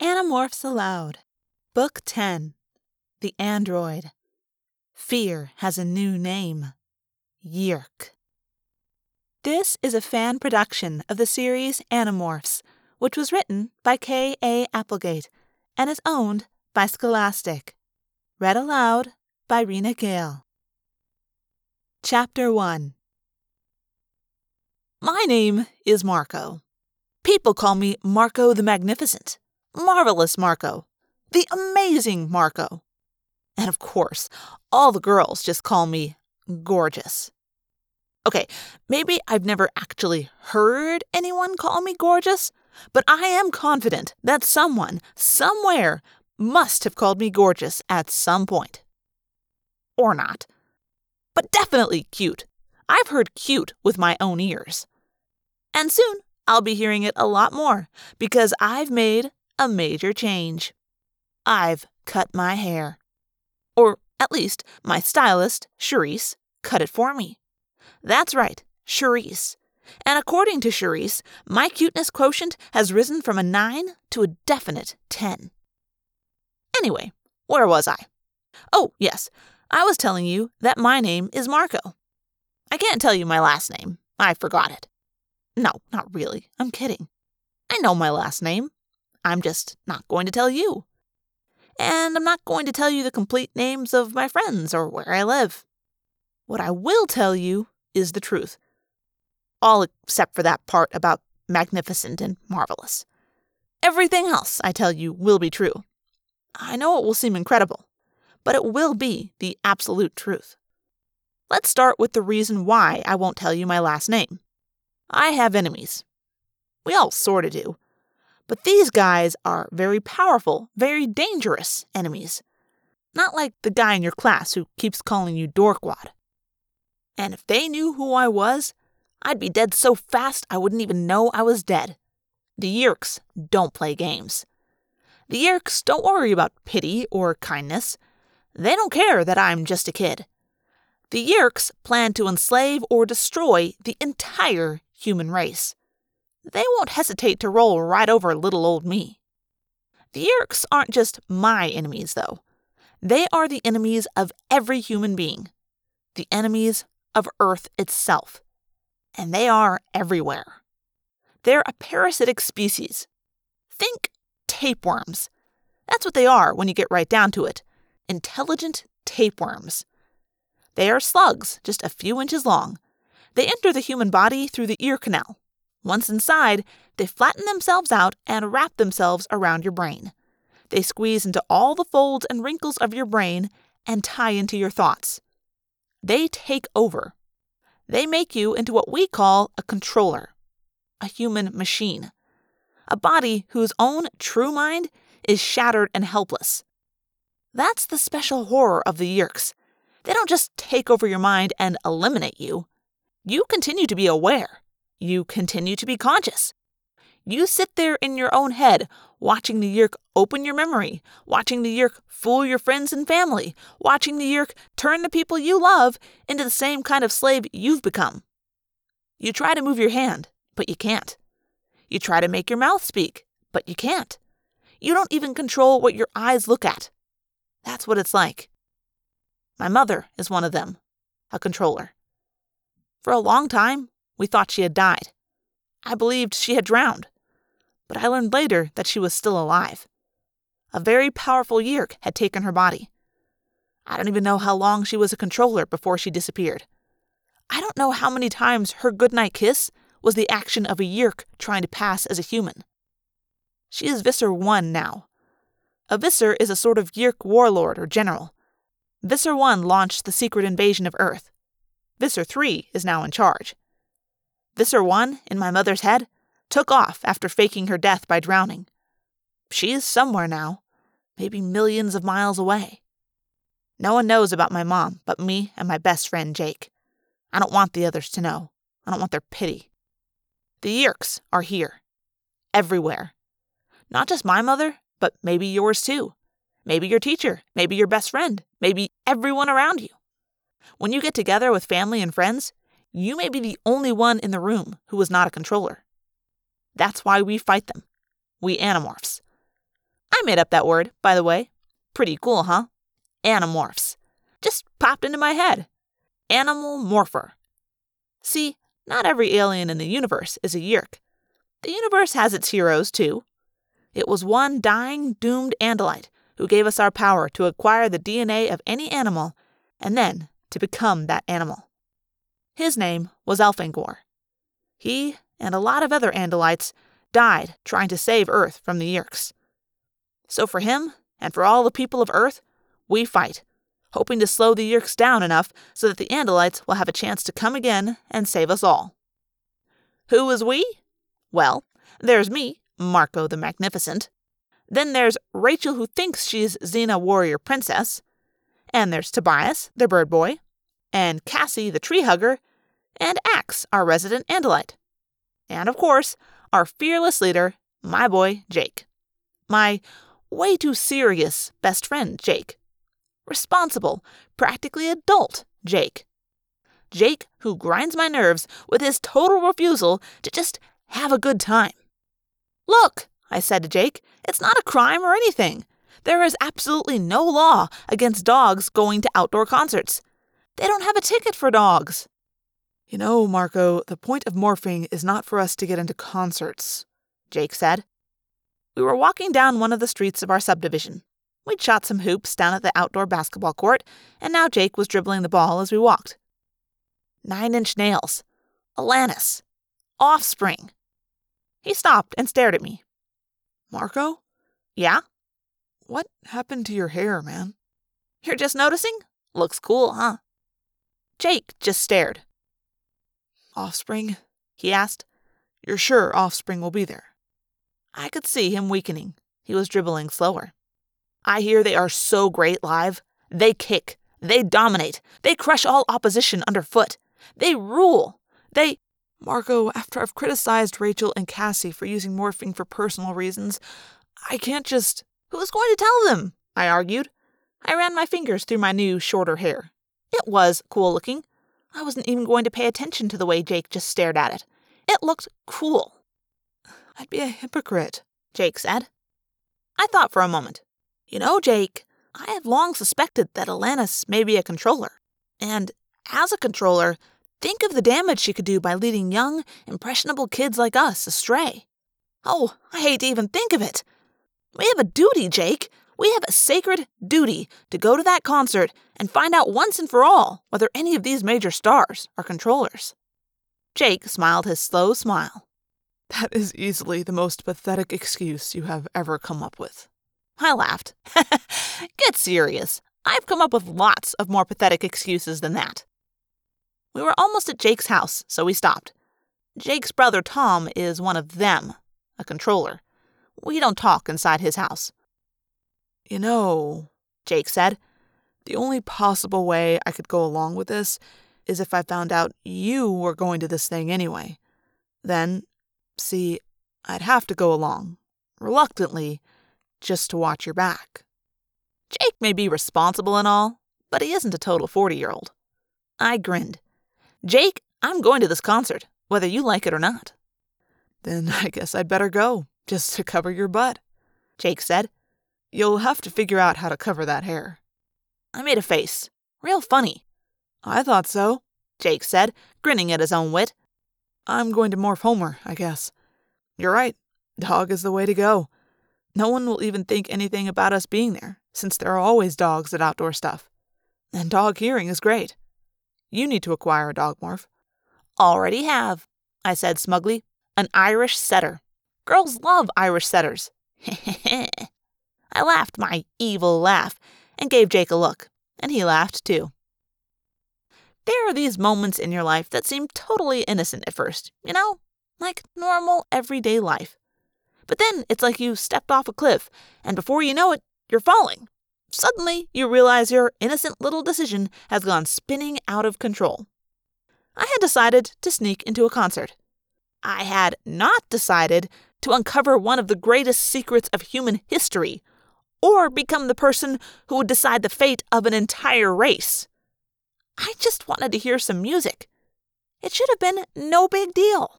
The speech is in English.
Animorphs Aloud, Book 10 The Android. Fear has a new name Yeerk. This is a fan production of the series Animorphs, which was written by K. A. Applegate and is owned by Scholastic. Read aloud by Rena Gail. Chapter 1 My name is Marco. People call me Marco the Magnificent, Marvelous Marco, the Amazing Marco. And of course, all the girls just call me Gorgeous. Okay, maybe I've never actually heard anyone call me gorgeous, but I am confident that someone, somewhere, must have called me gorgeous at some point. Or not. But definitely cute. I've heard cute with my own ears. And soon I'll be hearing it a lot more because I've made a major change. I've cut my hair. Or at least my stylist, Charisse, cut it for me. That's right, Charisse. And according to Charisse, my cuteness quotient has risen from a 9 to a definite 10. Anyway, where was I? Oh, yes, I was telling you that my name is Marco. I can't tell you my last name. I forgot it. No, not really. I'm kidding. I know my last name. I'm just not going to tell you. And I'm not going to tell you the complete names of my friends or where I live. What I will tell you is the truth. All except for that part about magnificent and marvelous. Everything else I tell you will be true. I know it will seem incredible, but it will be the absolute truth. Let's start with the reason why I won't tell you my last name. I have enemies. We all sort of do. But these guys are very powerful, very dangerous enemies. Not like the guy in your class who keeps calling you Dorkwad. And if they knew who I was, I'd be dead so fast I wouldn't even know I was dead. The Yeerks don't play games. The Yeerks don't worry about pity or kindness. They don't care that I'm just a kid. The Yeerks plan to enslave or destroy the entire human race. They won't hesitate to roll right over little old me. The Yeerks aren't just my enemies, though. They are the enemies of every human being, the enemies of Earth itself. And they are everywhere. They're a parasitic species. Think tapeworms. That's what they are when you get right down to it intelligent tapeworms. They are slugs, just a few inches long. They enter the human body through the ear canal. Once inside, they flatten themselves out and wrap themselves around your brain. They squeeze into all the folds and wrinkles of your brain and tie into your thoughts. They take over. They make you into what we call a controller, a human machine, a body whose own true mind is shattered and helpless. That's the special horror of the Yeerks. They don't just take over your mind and eliminate you. You continue to be aware. You continue to be conscious. You sit there in your own head, watching the Yeerk open your memory, watching the Yeerk fool your friends and family, watching the Yeerk turn the people you love into the same kind of slave you've become. You try to move your hand, but you can't. You try to make your mouth speak, but you can't. You don't even control what your eyes look at. That's what it's like. My mother is one of them, a controller. For a long time, we thought she had died. I believed she had drowned but I learned later that she was still alive. A very powerful Yeerk had taken her body. I don't even know how long she was a controller before she disappeared. I don't know how many times her goodnight kiss was the action of a Yeerk trying to pass as a human. She is Visser 1 now. A Visser is a sort of Yeerk warlord or general. Visser 1 launched the secret invasion of Earth. Visser 3 is now in charge. Visser 1, in my mother's head, took off after faking her death by drowning. She is somewhere now, maybe millions of miles away. No one knows about my mom but me and my best friend Jake. I don't want the others to know. I don't want their pity. The Yeerks are here. Everywhere. Not just my mother, but maybe yours too. Maybe your teacher, maybe your best friend, maybe everyone around you. When you get together with family and friends, you may be the only one in the room who is not a controller. That's why we fight them. We animorphs. I made up that word, by the way. Pretty cool, huh? Animorphs. Just popped into my head. Animal morpher. See, not every alien in the universe is a Yeerk. The universe has its heroes, too. It was one dying, doomed Andalite who gave us our power to acquire the DNA of any animal and then to become that animal. His name was Elfangor. He and a lot of other Andalites died trying to save Earth from the Yeerks. So for him, and for all the people of Earth, we fight, hoping to slow the Yeerks down enough so that the Andalites will have a chance to come again and save us all. Who is we? Well, there's me, Marco the Magnificent. Then there's Rachel, who thinks she's Xena Warrior Princess. And there's Tobias, the bird boy. And Cassie, the tree hugger. And Ax, our resident Andalite. And of course, our fearless leader, my boy Jake. My way too serious best friend, Jake. Responsible, practically adult, Jake. Jake, who grinds my nerves with his total refusal to just have a good time. Look, I said to Jake, it's not a crime or anything. There is absolutely no law against dogs going to outdoor concerts. They don't have a ticket for dogs. You know, Marco, the point of morphing is not for us to get into concerts, Jake said. We were walking down one of the streets of our subdivision. We'd shot some hoops down at the outdoor basketball court, and now Jake was dribbling the ball as we walked. Nine Inch Nails, Alanis, Offspring. He stopped and stared at me. Marco? Yeah? What happened to your hair, man? You're just noticing? Looks cool, huh? Jake just stared. Offspring? He asked. You're sure Offspring will be there? I could see him weakening. He was dribbling slower. I hear they are so great live. They kick. They dominate. They crush all opposition underfoot. They rule. They. Marco, after I've criticized Rachel and Cassie for using morphing for personal reasons, I can't just. Who's going to tell them? I argued. I ran my fingers through my new, shorter hair. It was cool looking. I wasn't even going to pay attention to the way Jake just stared at it. It looked cool. I'd be a hypocrite, Jake said. I thought for a moment. You know, Jake, I have long suspected that Alanis may be a controller. And as a controller, think of the damage she could do by leading young, impressionable kids like us astray. Oh, I hate to even think of it. We have a duty, Jake. We have a sacred duty to go to that concert and find out once and for all whether any of these major stars are controllers. Jake smiled his slow smile. That is easily the most pathetic excuse you have ever come up with. I laughed. Get serious. I've come up with lots of more pathetic excuses than that. We were almost at Jake's house, so we stopped. Jake's brother Tom is one of them, a controller. We don't talk inside his house. You know, Jake said, the only possible way I could go along with this is if I found out you were going to this thing anyway. Then, see, I'd have to go along, reluctantly, just to watch your back. Jake may be responsible and all, but he isn't a total 40 year old. I grinned. Jake, I'm going to this concert, whether you like it or not. Then I guess I'd better go, just to cover your butt, Jake said. You'll have to figure out how to cover that hair. I made a face. Real funny. I thought so, Jake said, grinning at his own wit. I'm going to morph Homer, I guess. You're right. Dog is the way to go. No one will even think anything about us being there, since there are always dogs at outdoor stuff. And dog hearing is great. You need to acquire a dog morph. Already have, I said smugly. An Irish setter. Girls love Irish setters. I laughed my evil laugh and gave Jake a look, and he laughed too. There are these moments in your life that seem totally innocent at first, you know? Like normal, everyday life. But then it's like you stepped off a cliff, and before you know it, you're falling. Suddenly, you realize your innocent little decision has gone spinning out of control. I had decided to sneak into a concert. I had not decided to uncover one of the greatest secrets of human history, or become the person who would decide the fate of an entire race. I just wanted to hear some music. It should have been no big deal.